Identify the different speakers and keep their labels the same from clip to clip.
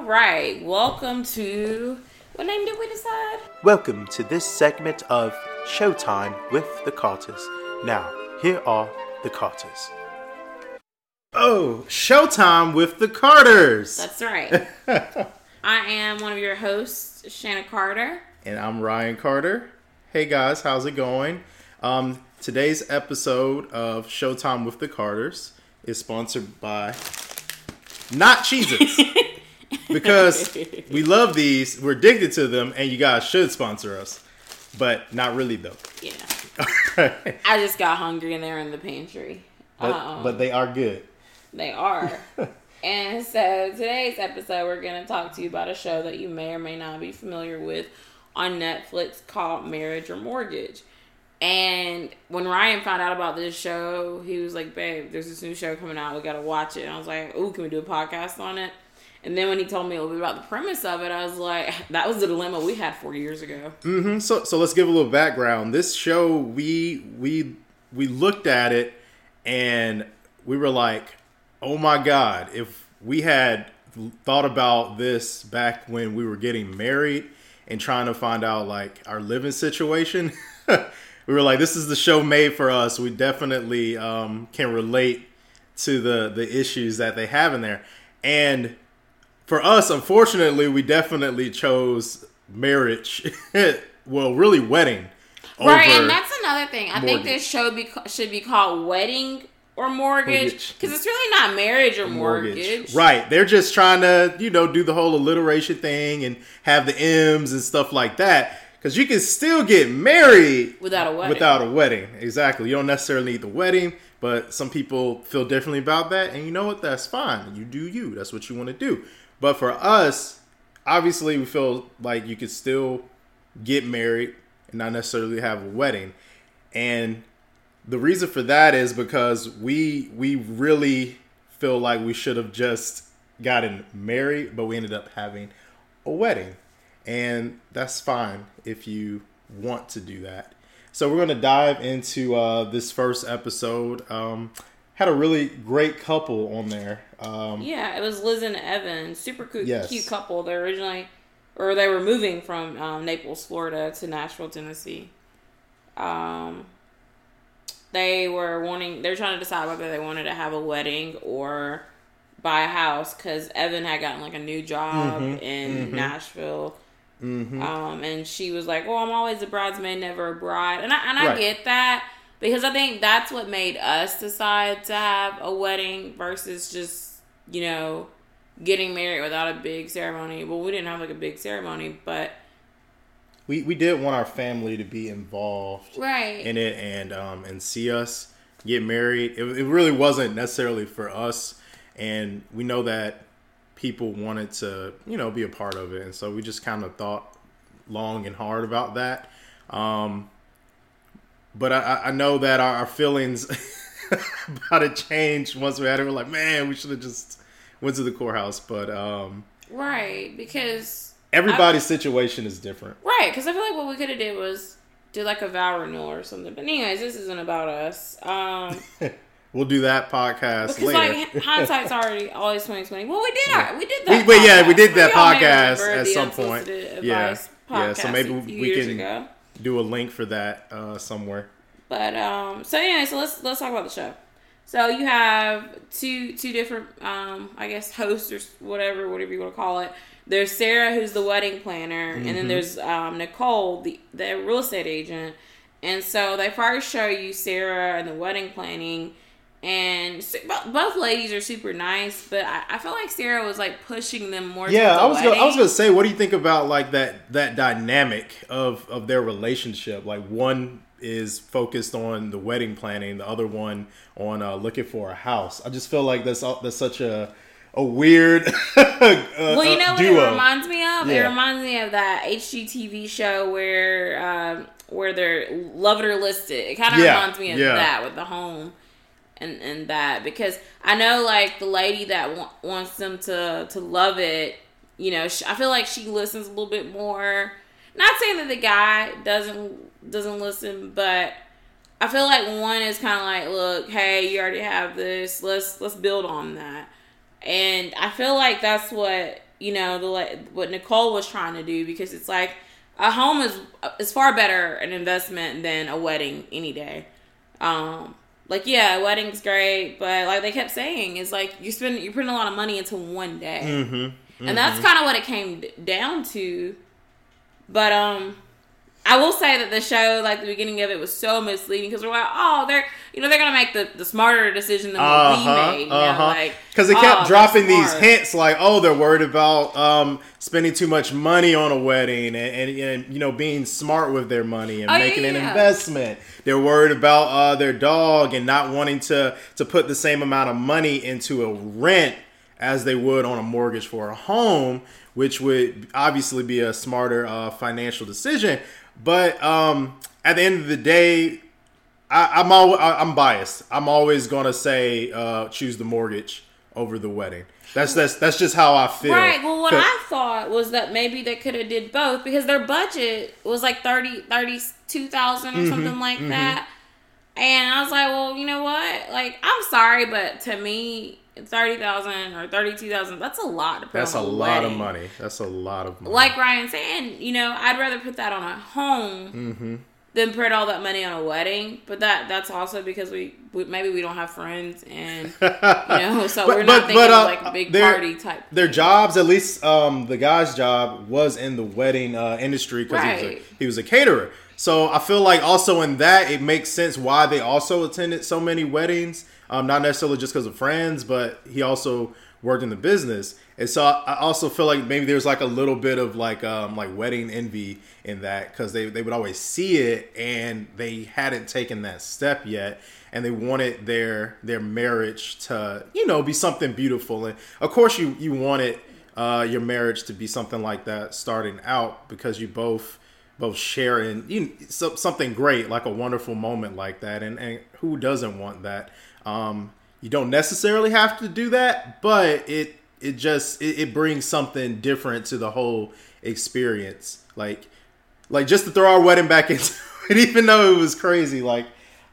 Speaker 1: All right, welcome to what name did we decide?
Speaker 2: Welcome to this segment of Showtime with the Carters. Now, here are the Carters. Oh, Showtime with the Carters!
Speaker 1: That's right. I am one of your hosts, Shanna Carter.
Speaker 2: And I'm Ryan Carter. Hey guys, how's it going? Um, today's episode of Showtime with the Carters is sponsored by not Cheez because we love these, we're addicted to them, and you guys should sponsor us. But not really though.
Speaker 1: Yeah. I just got hungry and they're in the pantry.
Speaker 2: But,
Speaker 1: Um,
Speaker 2: but they are good.
Speaker 1: They are. and so today's episode, we're going to talk to you about a show that you may or may not be familiar with on Netflix called Marriage or Mortgage. And when Ryan found out about this show, he was like, "Babe, there's this new show coming out. We got to watch it." And I was like, "Ooh, can we do a podcast on it?" And then when he told me a little bit about the premise of it, I was like, "That was the dilemma we had four years ago."
Speaker 2: hmm So so let's give a little background. This show we we we looked at it and we were like, "Oh my god, if we had thought about this back when we were getting married and trying to find out like our living situation, we were like, this is the show made for us. We definitely um, can relate to the the issues that they have in there." And for us, unfortunately, we definitely chose marriage. well, really, wedding.
Speaker 1: Right, and that's another thing. I think this show be, should be called Wedding or Mortgage
Speaker 2: Mortgage.
Speaker 1: because it's really not marriage or mortgage.
Speaker 2: Right. They're just trying to, you know, do the whole alliteration thing and have the M's and stuff like that. Because you can still get married
Speaker 1: Without a wedding.
Speaker 2: Without a wedding. Exactly. You don't necessarily need the wedding, but some people feel differently about that. And you know what? That's fine. You do you. That's what you want to do. But for us, obviously, we feel like you could still get married and not necessarily have a wedding. And the reason for that is because we we really feel like we should have just gotten married, but we ended up having a wedding. And that's fine if you want to do that. So we're going to dive into uh, this first episode. Um, had a really great couple on there. Um,
Speaker 1: Yeah, it was Liz and Evan, super cute,
Speaker 2: Yes.
Speaker 1: cute couple. They originally, or they were moving from um, Naples, Florida, to Nashville, Tennessee. Um, they were wanting. They're trying to decide whether they wanted to have a wedding or buy a house because Evan had gotten like a new job
Speaker 2: Mhm,
Speaker 1: in
Speaker 2: mhm.
Speaker 1: Nashville.
Speaker 2: mhm.
Speaker 1: Um, and she was like, "Well, I'm always a bridesmaid, never a bride," and I and I
Speaker 2: Right.
Speaker 1: get that because I think that's what made us decide to have a wedding versus just you know getting married without a big ceremony. Well, we didn't have like a big ceremony, but
Speaker 2: we we did want our family to be involved
Speaker 1: right,
Speaker 2: in it and um and see us get married. It, it really wasn't necessarily for us, and we know that people wanted to you know be a part of it, and so we just kind of thought long and hard about that. Um, but I- I, I know that our, our feelings about it changed once we had it. We're like, man, we should have just went to the courthouse. But um,
Speaker 1: right, because
Speaker 2: everybody's situation is different.
Speaker 1: right, because I feel like what we could have did was do like a vow renewal or something. But anyways, this isn't about us. Um.
Speaker 2: We'll do that podcast
Speaker 1: Because
Speaker 2: later.
Speaker 1: like hindsight's already always twenty twenty. Well, we did our we did
Speaker 2: We-
Speaker 1: that.
Speaker 2: but yeah, we did that
Speaker 1: For
Speaker 2: podcast at some point. Yeah. Yeah, so maybe we can-
Speaker 1: ago.
Speaker 2: Do a link for that uh, somewhere.
Speaker 1: But um, so anyway, so let's let's talk about the show. So you have two two different um, I guess hosts or whatever whatever you want to call it. There's Sarah who's the wedding planner, and
Speaker 2: Mm-hmm.
Speaker 1: then there's um, Nicole the the real estate agent. And so they first show you Sarah and the wedding planning, and both ladies are super nice, but I, I feel like Sarah was like pushing them more.
Speaker 2: Yeah,
Speaker 1: towards
Speaker 2: I
Speaker 1: the
Speaker 2: was gonna, I was gonna say, what do you think about like that that dynamic of of their relationship? Like one is focused on the wedding planning, the other one on uh, looking for a house. I just feel like that's that's such a a weird uh,
Speaker 1: Well, you know what
Speaker 2: duo.
Speaker 1: it reminds me of? It reminds me of that HGTV show where um, where they're love it or list it. It kind of
Speaker 2: Yeah,
Speaker 1: reminds me of
Speaker 2: yeah.
Speaker 1: that with the home and and that because I know like the lady that wa- wants them to to love it. You know, sh I feel like she listens a little bit more. Not saying that the guy doesn't doesn't listen, but I feel like one is kind of like, look, hey, you already have this. Let's let's build on that. And I feel like that's what you know the what Nicole was trying to do because it's like a home is is far better an investment than a wedding any day. Um, like yeah, wedding's great, but like they kept saying, is like you spend you're putting a lot of money into one day,
Speaker 2: Mm-hmm.
Speaker 1: and that's kind of what it came down to. But um, I will say that the show, like the beginning of it, was so misleading because we're like, oh, they're you know they're gonna make the, the smarter decision than what
Speaker 2: Uh-huh,
Speaker 1: we made, you
Speaker 2: uh-huh.
Speaker 1: like
Speaker 2: Because they
Speaker 1: oh,
Speaker 2: kept
Speaker 1: they're
Speaker 2: dropping these hints, like, oh, they're worried about um, spending too much money on a wedding, and, and, and you know being smart with their money and
Speaker 1: Oh, yeah,
Speaker 2: making an
Speaker 1: yeah.
Speaker 2: investment. They're worried about uh, their dog and not wanting to to put the same amount of money into a rent as they would on a mortgage for a home, which would obviously be a smarter uh, financial decision. But um, at the end of the day, I, I'm always I- I'm biased. I'm always gonna say uh, choose the mortgage over the wedding. That's that's that's just how I feel.
Speaker 1: Right. Well, what I thought was that maybe they could have did both because their budget was like 30 32,000
Speaker 2: Mm-hmm,
Speaker 1: or something like that. And I was like, well, you know what? Like, I'm sorry, but to me, 30,000 or 32,000, that's a lot to put
Speaker 2: that's a
Speaker 1: a
Speaker 2: lot of money. That's a lot of money.
Speaker 1: Like Ryan saying, you know, I'd rather put that on a home
Speaker 2: Mm-hmm.
Speaker 1: than put all that money on a wedding. But that that's also because we, we maybe we don't have friends and you know, so
Speaker 2: But-
Speaker 1: we're
Speaker 2: but-
Speaker 1: not thinking
Speaker 2: but, uh,
Speaker 1: of like a big
Speaker 2: they're-
Speaker 1: party type.
Speaker 2: their jobs, at least um, the guy's job, was in the wedding uh, industry because
Speaker 1: Right.
Speaker 2: a- he was a caterer. So I feel like also in that it makes sense why they also attended so many weddings. Um, not necessarily just because of friends, but he also worked in the business, and so I also feel like maybe there's like a little bit of like um, like wedding envy in that because they they would always see it and they hadn't taken that step yet, and they wanted their their marriage to you know be something beautiful, and of course you you wanted uh, your marriage to be something like that starting out because you both both share in you so, something great like a wonderful moment like that and, and who doesn't want that um you don't necessarily have to do that but it it just it, it brings something different to the whole experience like like just to throw our wedding back into it even though it was crazy like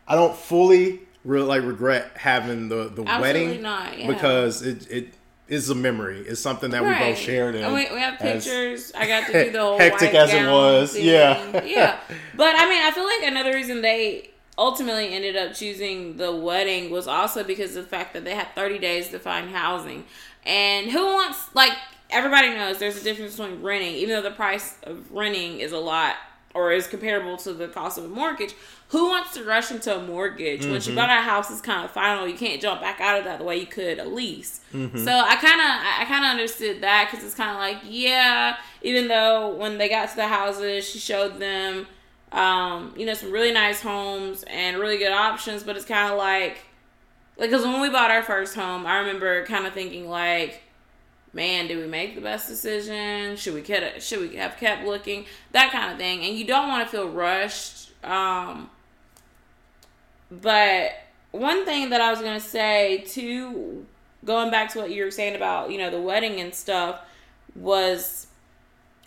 Speaker 2: i don't fully re- like regret having the the
Speaker 1: Absolutely
Speaker 2: wedding
Speaker 1: not, yeah.
Speaker 2: because it it is a memory it's something that we both shared in
Speaker 1: And we, we have pictures. I got to do the whole
Speaker 2: Hectic
Speaker 1: white
Speaker 2: as it was,
Speaker 1: thing.
Speaker 2: yeah.
Speaker 1: yeah. But I mean, I feel like another reason they ultimately ended up choosing the wedding was also because of the fact that they had 30 days to find housing. And who wants like everybody knows there's a difference between renting, even though the price of renting is a lot or is comparable to the cost of a mortgage. Who wants to rush into a mortgage once
Speaker 2: Mm-hmm.
Speaker 1: you bought a house is kind of final? You can't jump back out of that the way you could a lease.
Speaker 2: Mm-hmm.
Speaker 1: So I kind of I kind of understood that because it's kind of like yeah, even though when they got to the houses, she showed them um, you know some really nice homes and really good options, but it's kind of like like because when we bought our first home, I remember kind of thinking like man, did we make the best decision? Should we kept, should we have kept looking? That kind of thing. And you don't want to feel rushed. Um, but one thing that I was gonna say too, going back to what you were saying about you know the wedding and stuff, was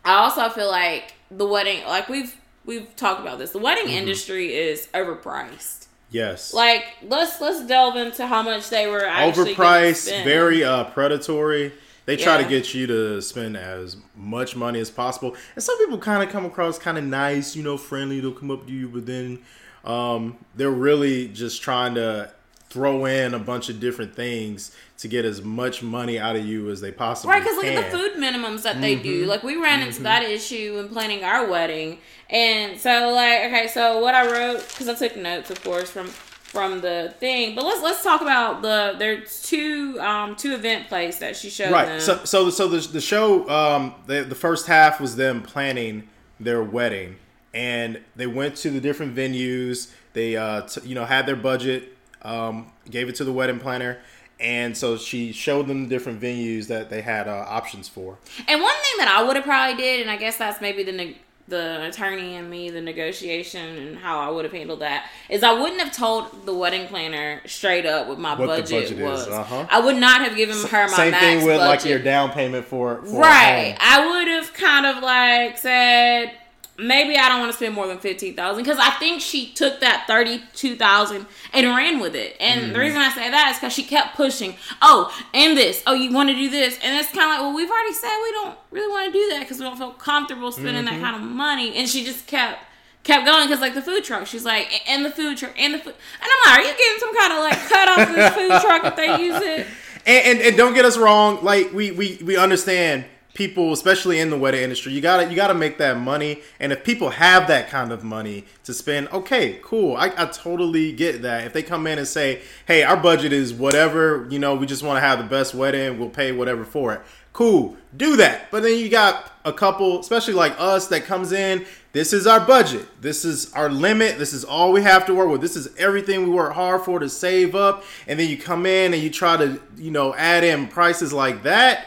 Speaker 1: I also feel like the wedding, like we've we've talked about this, the wedding industry is overpriced.
Speaker 2: yes
Speaker 1: Like let's let's delve into how much they were actually
Speaker 2: overpriced, very uh, predatory. They try
Speaker 1: Yeah.
Speaker 2: to get you to spend as much money as possible, and some people kind of come across kind of nice, you know, friendly. They'll come up to you, but then um, they're really just trying to throw in a bunch of different things to get as much money out of you as they possibly can.
Speaker 1: Right, because look at the food minimums that they
Speaker 2: Mm-hmm.
Speaker 1: do. Like we ran into that issue in planning our wedding, and so like okay, so what I wrote because I took notes, of course, from from the thing. But let's let's talk about the there's two um two event plays that she showed
Speaker 2: right
Speaker 1: them.
Speaker 2: so so so the, the show um the, the first half was them planning their wedding and they went to the different venues they uh t- you know had their budget um gave it to the wedding planner and so she showed them the different venues that they had uh, options for
Speaker 1: And one thing that I would have probably did, and I guess that's maybe the neg- the attorney and me, the negotiation and how I would have handled that, is I wouldn't have told the wedding planner straight up what my
Speaker 2: What
Speaker 1: budget,
Speaker 2: budget
Speaker 1: was.
Speaker 2: uh-huh.
Speaker 1: I would not have given her my
Speaker 2: same thing with like your down payment for, for
Speaker 1: right. I would have kind of like said maybe I don't want to spend more than fifteen thousand because I think she took that thirty two thousand and ran with it. And mm-hmm. the reason I say that is because she kept pushing. Oh, and this. Oh, you want to do this? And it's kind of like, well, we've already said we don't really want to do that because we don't feel comfortable spending mm-hmm. that kind of money. And she just kept kept going because like the food truck she's like and the food truck and the food and i'm like are you getting some kind of like cut off this food truck if they use it
Speaker 2: and, and, and don't get us wrong like we we we understand people, especially in the wedding industry, you gotta you gotta make that money. And if people have that kind of money to spend, okay, cool. I, I totally get that. If they come in and say, "Hey, our budget is whatever," you know, we just want to have the best wedding, we'll pay whatever for it. Cool, do that. But then you got a couple, especially like us, that comes in. This is our budget. This is our limit. This is all we have to work with. This is everything we work hard for to save up. And then you come in and you try to, you know, add in prices like that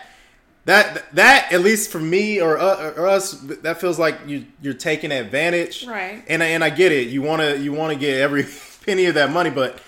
Speaker 2: that that at least for me or, uh, or us that feels like you you're taking advantage.
Speaker 1: Right.
Speaker 2: And and I get it. You want to you want to get every penny of that money but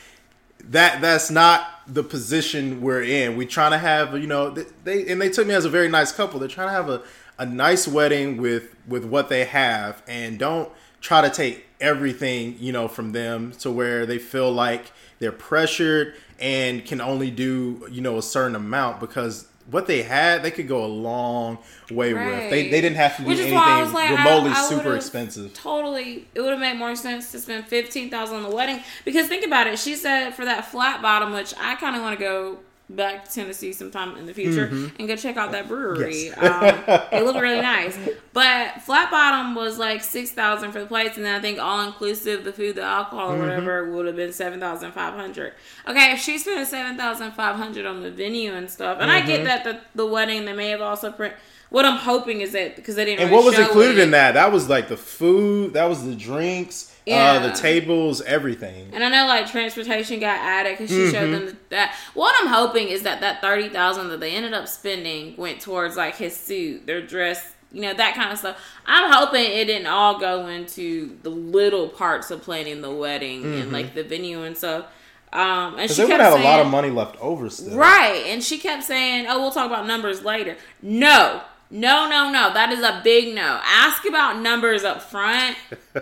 Speaker 2: that that's not the position we're in. We're trying to have you know they and they took me as a very nice couple. They're trying to have a, a nice wedding with with what they have and don't try to take everything you know from them to where they feel like they're pressured and can only do you know a certain amount because what they had, they could go a long way right. with. They they didn't have to do Which anything like, remotely I, I super expensive.
Speaker 1: Totally, it would have made more sense to spend fifteen thousand on the wedding because think about it. She said for that flat bottom, which I kind of want to go back to Tennessee sometime in the future mm-hmm. and go check out that brewery. Yes. um, it looked really nice. But flat bottom was like six thousand for the plates, and then I think all inclusive, the food, the alcohol, or mm-hmm. whatever, would have been seven thousand five hundred. Okay, if she spent seven thousand five hundred on the venue and stuff, and mm-hmm. I get mm-hmm. that the, the wedding they may have also print. What I'm hoping is that because they didn't.
Speaker 2: And
Speaker 1: really
Speaker 2: what was included it, in that? That was like the food. That was the drinks yeah. Uh, the tables, everything.
Speaker 1: And I know like transportation got added because she mm-hmm. showed them that. What I'm hoping is that that thirty thousand that they ended up spending went towards like his suit, their dress, you know that kind of stuff. I'm hoping it didn't all go into the little parts of planning the wedding mm-hmm. and like the venue and stuff. Um, and she
Speaker 2: they would have a lot of money left over still,
Speaker 1: right? And she kept saying, "Oh, we'll talk about numbers later." No, no, no, no. That is a big no. Ask about numbers up front.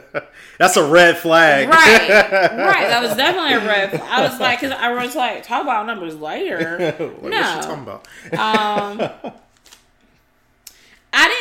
Speaker 2: That's a red flag.
Speaker 1: Right. Right. That was definitely a red flag. I was like, because I was like, talk about numbers later.
Speaker 2: what no. She talking about?
Speaker 1: um,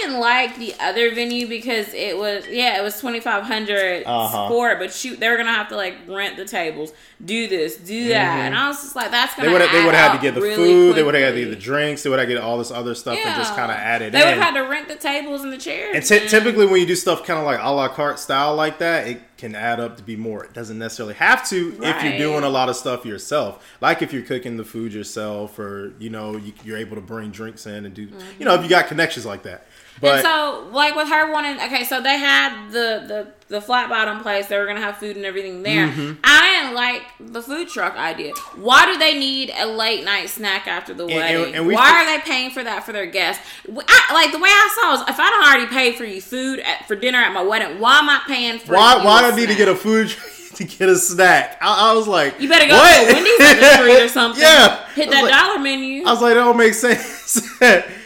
Speaker 1: didn't like the other venue because it was yeah it was twenty five hundred uh-huh. for it, but shoot they were gonna have to like rent the tables, do this, do that, mm-hmm. and I was just like that's gonna
Speaker 2: they would
Speaker 1: they
Speaker 2: would have to get the really food, quickly. they would have to get the drinks, they would have to get all this other stuff yeah. and just kind of add it.
Speaker 1: They would have to rent the tables and the chairs.
Speaker 2: And t- typically when you do stuff kind of like a la carte style like that, it can add up to be more. It doesn't necessarily have to right. if you're doing a lot of stuff yourself. Like if you're cooking the food yourself, or you know you, are able to bring drinks in and do. Mm-hmm. You know if you got connections like that. But,
Speaker 1: and so, like with her wanting, okay, so they had the the the flat bottom place. They were gonna have food and everything there. Mm-hmm. I didn't like the food truck idea. Why do they need a late night snack after the and, wedding? And, and Why are they paying for that for their guests? I, like the way I saw is, if I don't already pay for you food at, for dinner at my wedding, why am I paying for?
Speaker 2: Why why do I need to get a food? to get a snack. I, I, was like,
Speaker 1: you better go what? to Wendy's or something. yeah, hit that like, dollar menu.
Speaker 2: I was like, that don't make sense.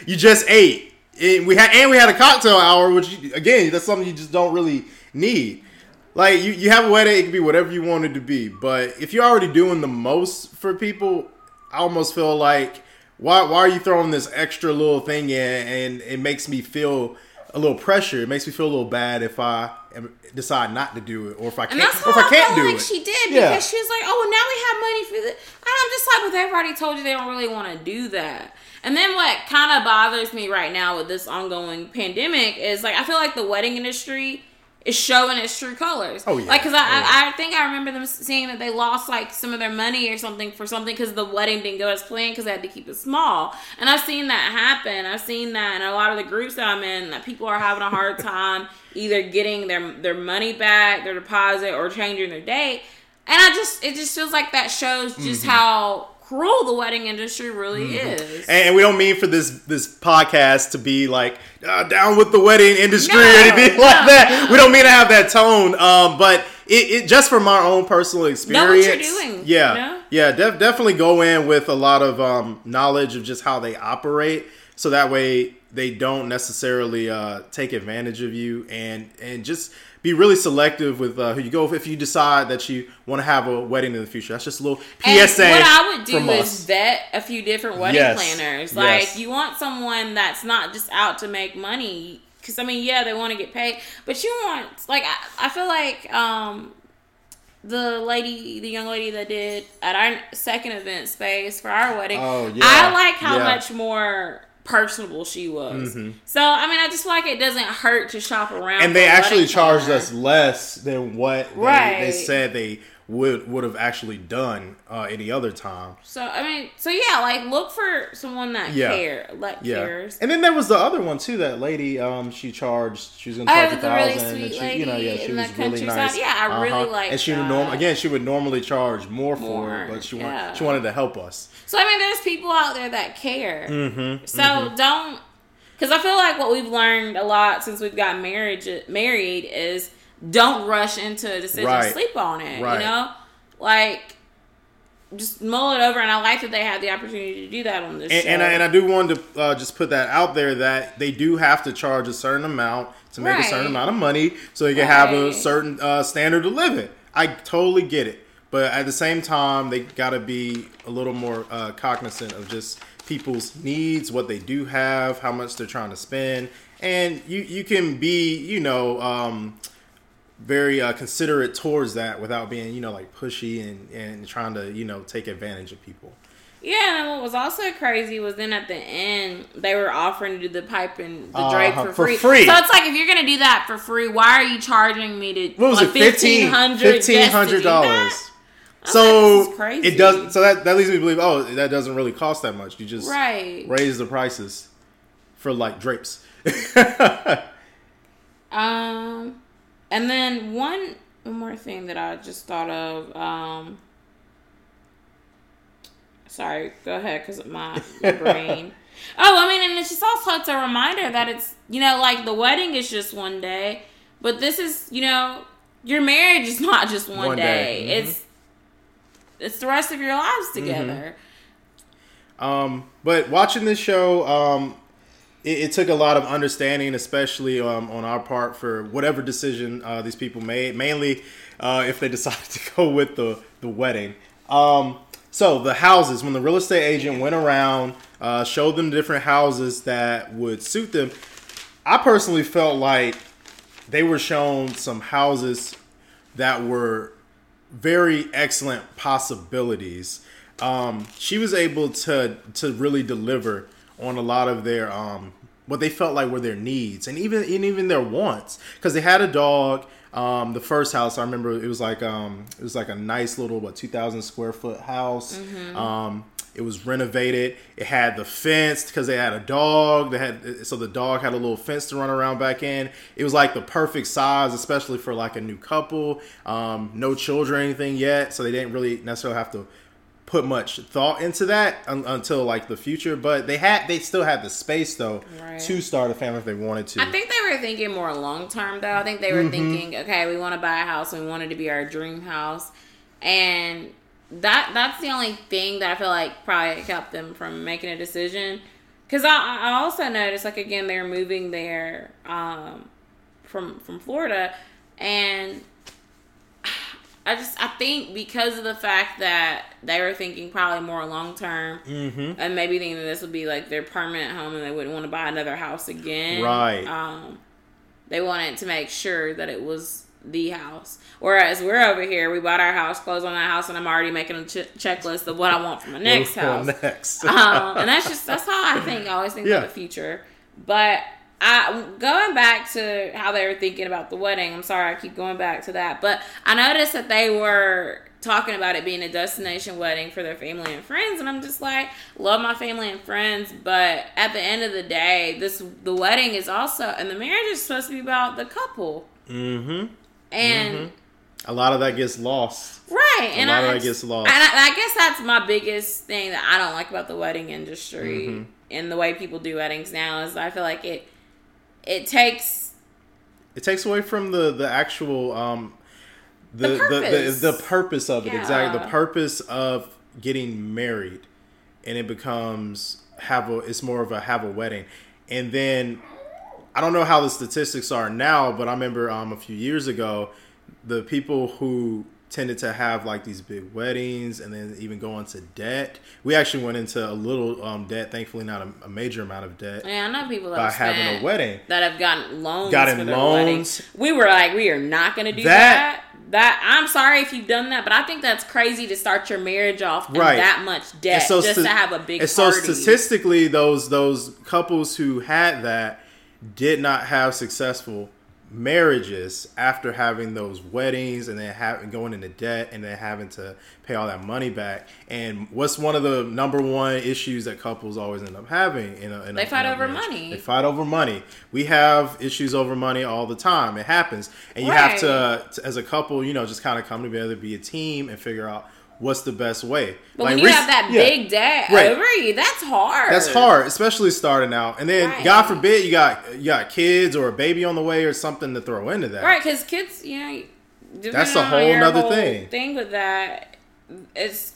Speaker 2: you just ate. It, we had and we had a cocktail hour, which again, that's something you just don't really need. Like you, you have a wedding, it can be whatever you want it to be. But if you're already doing the most for people, I almost feel like why why are you throwing this extra little thing in? And it makes me feel a little pressure. It makes me feel a little bad if I decide not to do it, or if I can't, or if I, I can't do
Speaker 1: like
Speaker 2: it.
Speaker 1: She did yeah. because she was like, "Oh, well, now we have money for this." And I'm just like, "But they've already told you they don't really want to do that." And then what kind of bothers me right now with this ongoing pandemic is like I feel like the wedding industry is showing its true colors.
Speaker 2: Oh yeah.
Speaker 1: Like because I, oh, yeah. I, I think I remember them saying that they lost like some of their money or something for something because the wedding didn't go as planned because they had to keep it small. And I've seen that happen. I've seen that in a lot of the groups that I'm in that people are having a hard time either getting their their money back, their deposit, or changing their date. And I just it just feels like that shows just mm-hmm. how cruel the wedding industry really mm-hmm. is.
Speaker 2: And we don't mean for this this podcast to be like uh, down with the wedding industry no, or anything no, like that. No. We don't mean to have that tone. Um, but it, it, just from our own personal experience.
Speaker 1: Know what you're doing.
Speaker 2: Yeah. Yeah, def- definitely go in with a lot of um, knowledge of just how they operate, so that way they don't necessarily uh, take advantage of you, and and just be really selective with uh, who you go. If you decide that you want to have a wedding in the future, that's just a little
Speaker 1: And
Speaker 2: PSA.
Speaker 1: what I would do is
Speaker 2: us.
Speaker 1: vet a few different wedding
Speaker 2: Yes.
Speaker 1: planners. Like
Speaker 2: Yes.
Speaker 1: you want someone that's not just out to make money. Because I mean, yeah, they want to get paid, but you want like I, I feel like um the lady, the young lady that did at our second event space for our wedding.
Speaker 2: Oh, yeah.
Speaker 1: I like how
Speaker 2: Yeah.
Speaker 1: much more personable she was.
Speaker 2: Mhm.
Speaker 1: So I mean, I just feel like it doesn't hurt to shop around.
Speaker 2: and they actually charged us less than what they,
Speaker 1: Right.
Speaker 2: they said they would would have actually done uh, any other time.
Speaker 1: So I mean, so yeah, like look for someone that
Speaker 2: Yeah.
Speaker 1: care, that
Speaker 2: Yeah,
Speaker 1: cares.
Speaker 2: and then there was the other one too. That lady, um, she charged. She was gonna
Speaker 1: Oh,
Speaker 2: charge a
Speaker 1: really
Speaker 2: thousand.
Speaker 1: sweet
Speaker 2: and she,
Speaker 1: lady
Speaker 2: you know, yeah, she was really nice. Uh-huh.
Speaker 1: Yeah, I really liked
Speaker 2: And she would
Speaker 1: that.
Speaker 2: norm again. She would normally charge more for it, but she
Speaker 1: yeah.
Speaker 2: wanted she wanted to help us.
Speaker 1: So I mean, there's people out there that care.
Speaker 2: Mm-hmm.
Speaker 1: So don't, because I feel like what we've learned a lot since we've got marriage married is don't rush into a decision,
Speaker 2: Right.
Speaker 1: sleep on it.
Speaker 2: Right.
Speaker 1: You know, like just mull it over. And I like that they had the opportunity to do that on this
Speaker 2: and,
Speaker 1: show.
Speaker 2: and, I, and I do want to uh, just put that out there that they do have to charge a certain amount to make a certain amount of money so they can have a certain uh, standard of living. I totally get it. But at the same time, they got to be a little more uh, cognizant of just people's needs, what they do have, how much they're trying to spend. And you, you can be, you know, um, very uh, considerate towards that without being, you know, like pushy and, and trying to, you know, take advantage of people.
Speaker 1: Yeah, and what was also crazy was then at the end they were offering to do the pipe and the drape for,
Speaker 2: for
Speaker 1: free.
Speaker 2: free.
Speaker 1: So it's like if you're gonna do that for free, why are you charging me to
Speaker 2: What was
Speaker 1: like,
Speaker 2: it? Fifteen hundred dollars. So
Speaker 1: like, crazy.
Speaker 2: it does. So that that leads me to believe. Oh, that doesn't really cost that much. You just
Speaker 1: right.
Speaker 2: raise the prices for like drapes.
Speaker 1: Um, and then one one more thing that I just thought of. Um, sorry, go ahead, because my, my brain. Oh, I mean, and it's just also it's a reminder that it's you know like the wedding is just one day, but this is you know your marriage is not just one,
Speaker 2: One
Speaker 1: day.
Speaker 2: day. Mhm.
Speaker 1: It's it's the rest of your lives together.
Speaker 2: Um, but watching this show, um, it, it took a lot of understanding, especially um, on our part, for whatever decision uh, these people made. Mainly, uh, if they decided to go with the the wedding. Um, so the houses, when the real estate agent went around, uh, showed them different houses that would suit them. I personally felt like they were shown some houses that were very excellent possibilities. Um, she was able to to really deliver on a lot of their um, what they felt like were their needs and even and even their wants because they had a dog. Um, the first house I remember it was like um, it was like a nice little what two thousand square foot house. Um, it was renovated. It had the fence because they had a dog. They had so the dog had a little fence to run around back in. It was like the perfect size, especially for like a new couple. Um, no children or anything yet, so they didn't really necessarily have to put much thought into that un- until like the future. But they had they still had the space though
Speaker 1: Right.
Speaker 2: to start a family if they wanted to.
Speaker 1: I think they were thinking more long term though. I think they were
Speaker 2: Mm-hmm.
Speaker 1: thinking, okay, we want to buy a house we want it to be our dream house. And that that's the only thing that I feel like probably kept them from making a decision. Cause I, I also noticed like again they're moving there um, from from Florida and I just I think because of the fact that they were thinking probably more long term
Speaker 2: mm-hmm.
Speaker 1: and maybe thinking that this would be like their permanent home and they wouldn't want to buy another house again.
Speaker 2: Right.
Speaker 1: Um, they wanted to make sure that it was the house. Whereas we're over here, we bought our house, closed on that house, and I'm already making a ch- checklist of what I want for my next house.
Speaker 2: Next.
Speaker 1: um, and that's just that's how I think. I always think
Speaker 2: Yeah.
Speaker 1: about the future. But I going back to how they were thinking about the wedding. I'm sorry, I keep going back to that, but I noticed that they were talking about it being a destination wedding for their family and friends, and I'm just like, love my family and friends, but at the end of the day, this the wedding is also and the marriage is supposed to be about the couple,
Speaker 2: mm-hmm.
Speaker 1: and.
Speaker 2: A lot of that gets lost.
Speaker 1: Right, and
Speaker 2: lot of
Speaker 1: I,
Speaker 2: that gets lost.
Speaker 1: And I, I guess that's my biggest thing that I don't like about the wedding industry
Speaker 2: Mm-hmm.
Speaker 1: and the way people do weddings now is I feel like it it takes
Speaker 2: It takes away from the the actual um the
Speaker 1: The
Speaker 2: the the,
Speaker 1: purpose.
Speaker 2: the, purpose of it exactly. The purpose of getting married, and it becomes have a it's more of a have a wedding, and then I don't know how the statistics are now, but I remember um, a few years ago, the people who tended to have like these big weddings and then even go into debt. We actually went into a little um, debt, thankfully not a, a, major amount of debt.
Speaker 1: Yeah, I know people that
Speaker 2: by having a wedding
Speaker 1: that have gotten loans.
Speaker 2: Gotten loans.
Speaker 1: We were like, we are not going to do that. that. That I'm sorry if you've done that, but I think that's crazy to start your marriage off right. that much debt so just st- to have a big. And
Speaker 2: party. so statistically, those those couples who had that did not have successful marriages after having those weddings and then having going into debt and then having to pay all that money back. And what's one of the number one issues that couples always end up having? In a, in
Speaker 1: they
Speaker 2: a,
Speaker 1: fight over money.
Speaker 2: They fight over money. We have issues over money all the time. It happens, and you right. have to, to, as a couple, you know, just kind of come together, be a team, and figure out what's the best way.
Speaker 1: But like, when you have that yeah, big debt right. over you, that's hard.
Speaker 2: That's hard, especially starting out. And then, right. God forbid, you got you got kids or a baby on the way or something to throw into that.
Speaker 1: Right? Because kids, you know,
Speaker 2: that's a whole other thing.
Speaker 1: The thing with that, it's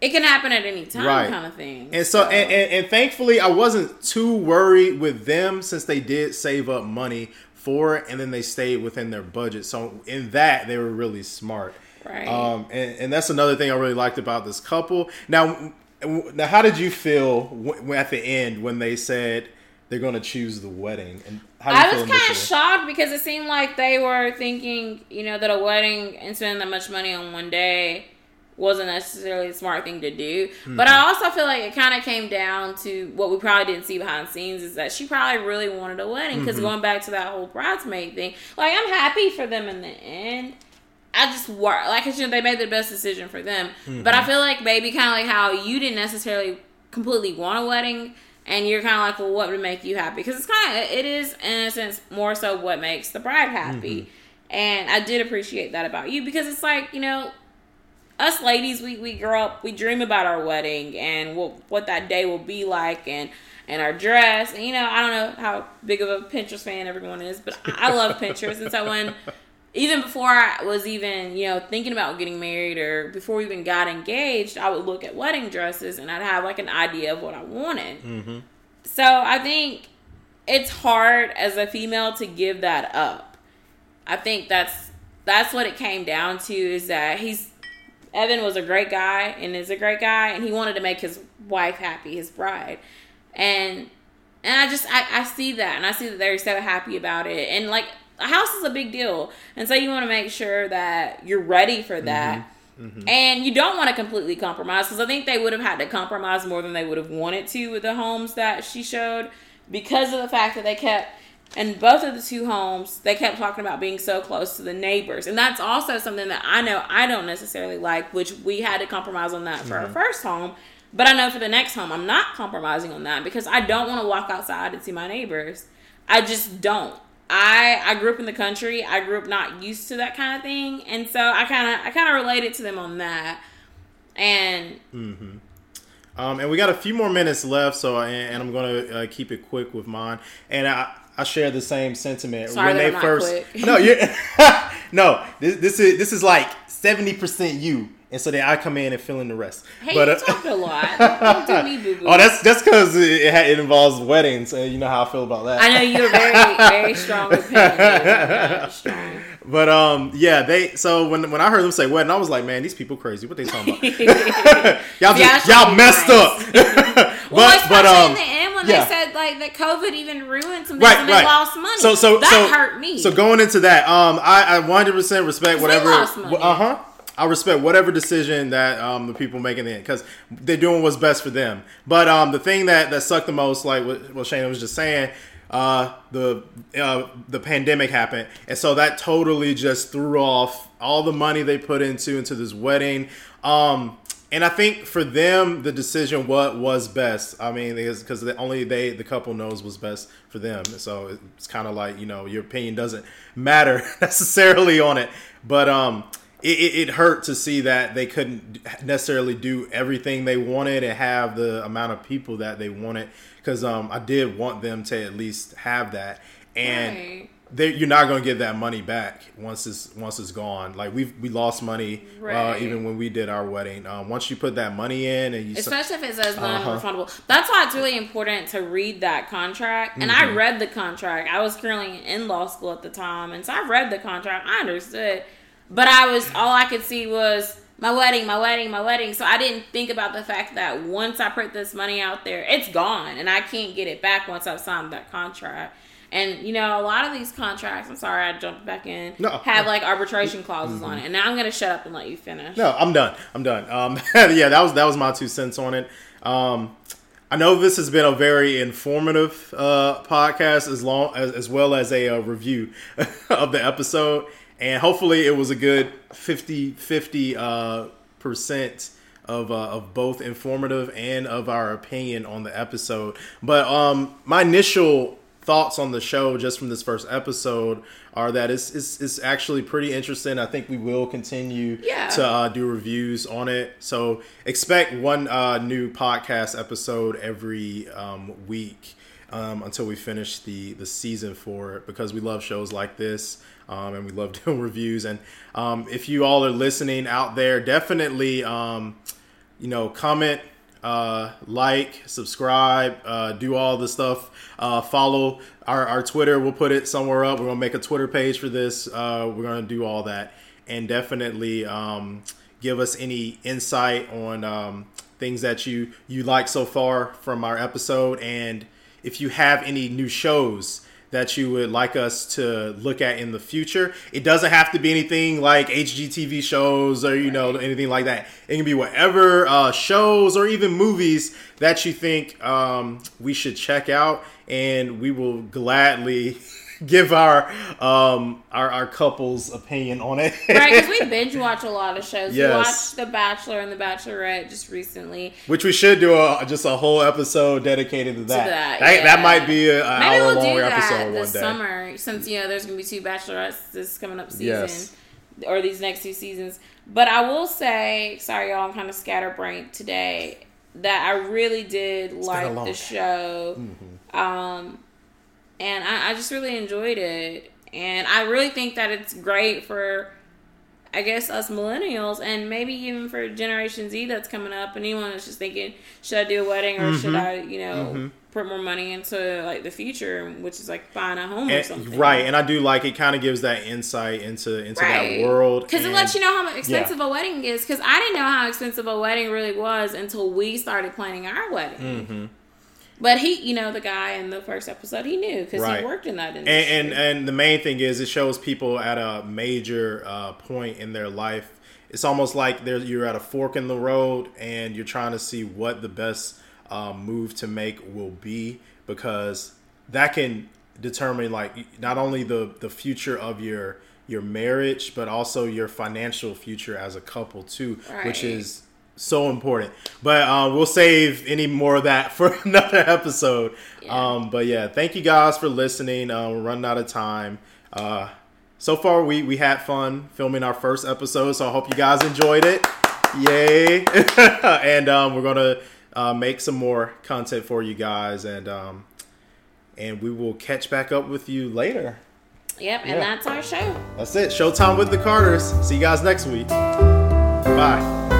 Speaker 1: it can happen at any time, right. kind of thing.
Speaker 2: And so, so. And, and, and thankfully, I wasn't too worried with them since they did save up money for it, and then they stayed within their budget. So in that, they were really smart.
Speaker 1: Right.
Speaker 2: Um, and, and that's another thing I really liked about this couple. Now, now, how did you feel w- at the end when they said they're going to choose the wedding? And
Speaker 1: I was kind of shocked because it seemed like they were thinking, you know, that a wedding and spending that much money on one day wasn't necessarily a smart thing to do. Mm-hmm. But I also feel like it kind of came down to what we probably didn't see behind the scenes is that she probably really wanted a wedding because mm-hmm. going back to that whole bridesmaid thing, like I'm happy for them in the end. I just work like you know, they made the best decision for them. Mm-hmm. But I feel like maybe kind of like how you didn't necessarily completely want a wedding, and you're kind of like, well, what would make you happy? Because it's kind of it is in a sense more so what makes the bride happy. Mm-hmm. And I did appreciate that about you because it's like you know, us ladies, we we grow up, we dream about our wedding and what what that day will be like, and and our dress. And you know, I don't know how big of a Pinterest fan everyone is, but I love Pinterest. And so when even before I was even, you know, thinking about getting married or before we even got engaged, I would look at wedding dresses and I'd have like an idea of what I wanted. Mm-hmm. So I think it's hard as a female to give that up. I think that's that's what it came down to is that he's Evan was a great guy and is a great guy and he wanted to make his wife happy, his bride. And and I just I, I see that and I see that they're so happy about it. And like a house is a big deal, and so you want to make sure that you're ready for that. Mm-hmm. Mm-hmm. And you don't want to completely compromise because I think they would have had to compromise more than they would have wanted to with the homes that she showed because of the fact that they kept and both of the two homes they kept talking about being so close to the neighbors and that's also something that i know i don't necessarily like which we had to compromise on that for mm-hmm. our first home but i know for the next home i'm not compromising on that because i don't want to walk outside and see my neighbors i just don't I I grew up in the country. I grew up not used to that kind of thing, and so I kind of I kind of related to them on that. And
Speaker 2: mm-hmm. um, and we got a few more minutes left, so and, and I'm gonna uh, keep it quick with mine. And I I share the same sentiment
Speaker 1: Sorry when they first.
Speaker 2: no, you're no. This, this is this is like seventy percent you and so then I come in and fill in the rest.
Speaker 1: Hey, but, you uh, talk a lot. Don't do me, boo boo.
Speaker 2: Oh, that's that's because it, it, involves weddings, and you know how I feel about that.
Speaker 1: I know you're very very strong opinion. strong.
Speaker 2: But um, yeah, they. So when when I heard them say wedding, I was like, man, these people crazy. What they talking about? y'all just, y'all messed up.
Speaker 1: but well, but um, in the end when yeah. they said like that COVID even ruined some things right, and they right. lost money. So so that
Speaker 2: so,
Speaker 1: hurt me.
Speaker 2: So going into that, um, I I 100 percent respect whatever. Uh huh I respect whatever decision that um, the people making it because they're doing what's best for them. But um, the thing that, that sucked the most, like what, what was just saying, uh, the uh, the pandemic happened, and so that totally just threw off all the money they put into into this wedding. Um, and I think for them, the decision what was best. I mean, because only they, the couple, knows what's best for them. So it's kind of like you know, your opinion doesn't matter necessarily on it. But um, it, it, hurt to see that they couldn't necessarily do everything they wanted and have the amount of people that they wanted because um, I did want them to at least have that and
Speaker 1: right.
Speaker 2: they, you're not going to get that money back once it's once it's gone. Like we we lost money uh, even when we did our wedding. Um, once you put that money in and you
Speaker 1: Especially if it says
Speaker 2: Uh-huh.
Speaker 1: non-refundable. That's why it's really important to read that contract. And
Speaker 2: Mm-hmm.
Speaker 1: I read the contract. I was currently in law school at the time, and so I read the contract. I understood, but I was all I could see was my wedding, my wedding, my wedding. So I didn't think about the fact that once I put this money out there, it's gone, and I can't get it back once I've signed that contract. And you know, a lot of these contracts. I'm sorry, I jumped back in.
Speaker 2: No.
Speaker 1: have like arbitration clauses on it, and now I'm gonna shut up and let you finish.
Speaker 2: No, I'm done. I'm done. Um, yeah, that was that was my two cents on it. Um, I know this has been a very informative uh, podcast, as long as, as well as a uh, review of the episode, and hopefully it was a good 50 50 uh, percent of uh, of both informative and of our opinion on the episode. But um, my initial thoughts on the show just from this first episode are that it's, it's, it's actually pretty interesting. I think we will continue
Speaker 1: Yeah.
Speaker 2: to uh, do reviews on it. So expect one uh, new podcast episode every um, week um, until we finish the the season for it because we love shows like this. Um, and we love doing reviews. And um, if you all are listening out there, definitely, um, you know, comment, uh, like, subscribe, uh, do all the stuff. Uh, follow our, our Twitter. We'll put it somewhere up. We're gonna make a Twitter page for this. Uh, we're gonna do all that, and definitely um, give us any insight on um, things that you you like so far from our episode, and if you have any new shows that you would like us to look at in the future. It doesn't have to be anything like HGTV shows or you know anything like that. It can be whatever uh, shows or even movies that you think um, we should check out, and we will gladly give our um, our, our couple's opinion on it.
Speaker 1: right? Because we binge watch a lot of shows.
Speaker 2: Yes.
Speaker 1: We watched The Bachelor and The Bachelorette just recently.
Speaker 2: Which we should do a, just a whole episode dedicated to that.
Speaker 1: that,
Speaker 2: that, that
Speaker 1: yeah.
Speaker 2: might be a,
Speaker 1: Maybe
Speaker 2: hour
Speaker 1: we'll
Speaker 2: long
Speaker 1: that
Speaker 2: episode
Speaker 1: this
Speaker 2: one day.
Speaker 1: summer, since you know there's gonna be two Bachelorettes this coming up season,
Speaker 2: Yes.
Speaker 1: or these next two seasons. But I will say, sorry y'all, I'm kind of scatterbrained today. That I really did
Speaker 2: a
Speaker 1: like the show, um, and I, I just really enjoyed it. And I really think that it's great for I guess us millennials and maybe even for Generation Z that's coming up and anyone that's just thinking, should I do a wedding or should I, you know, put more money into like the future, which is like buying a home or something.
Speaker 2: right, and I do like it. Kind of gives that insight into into that world
Speaker 1: Because it lets you know how expensive a wedding is. Because I didn't know how expensive a wedding really was until we started planning our wedding.
Speaker 2: Mm-hmm.
Speaker 1: But he, you know, the guy in the first episode, he knew because
Speaker 2: Right.
Speaker 1: he worked in that industry.
Speaker 2: and, and and the main thing is it shows people at a major uh, point in their life. It's almost like there you're at a fork in the road, and you're trying to see what the best uh, move to make will be because that can determine like not only the the future of your your marriage, but also your financial future as a couple too, which is so important. But uh, we'll save any more of that for another episode.
Speaker 1: Yeah.
Speaker 2: Um, but yeah, thank you guys for listening. Uh, we're running out of time. Uh, so far, we we had fun filming our first episode, so I hope you guys enjoyed it. Yay! and um, we're gonna uh, make some more content for you guys, and um, and we will catch back up with you later.
Speaker 1: yep, and
Speaker 2: Yeah.
Speaker 1: that's our show.
Speaker 2: That's it. Showtime with the Carters. See you guys next week. Bye.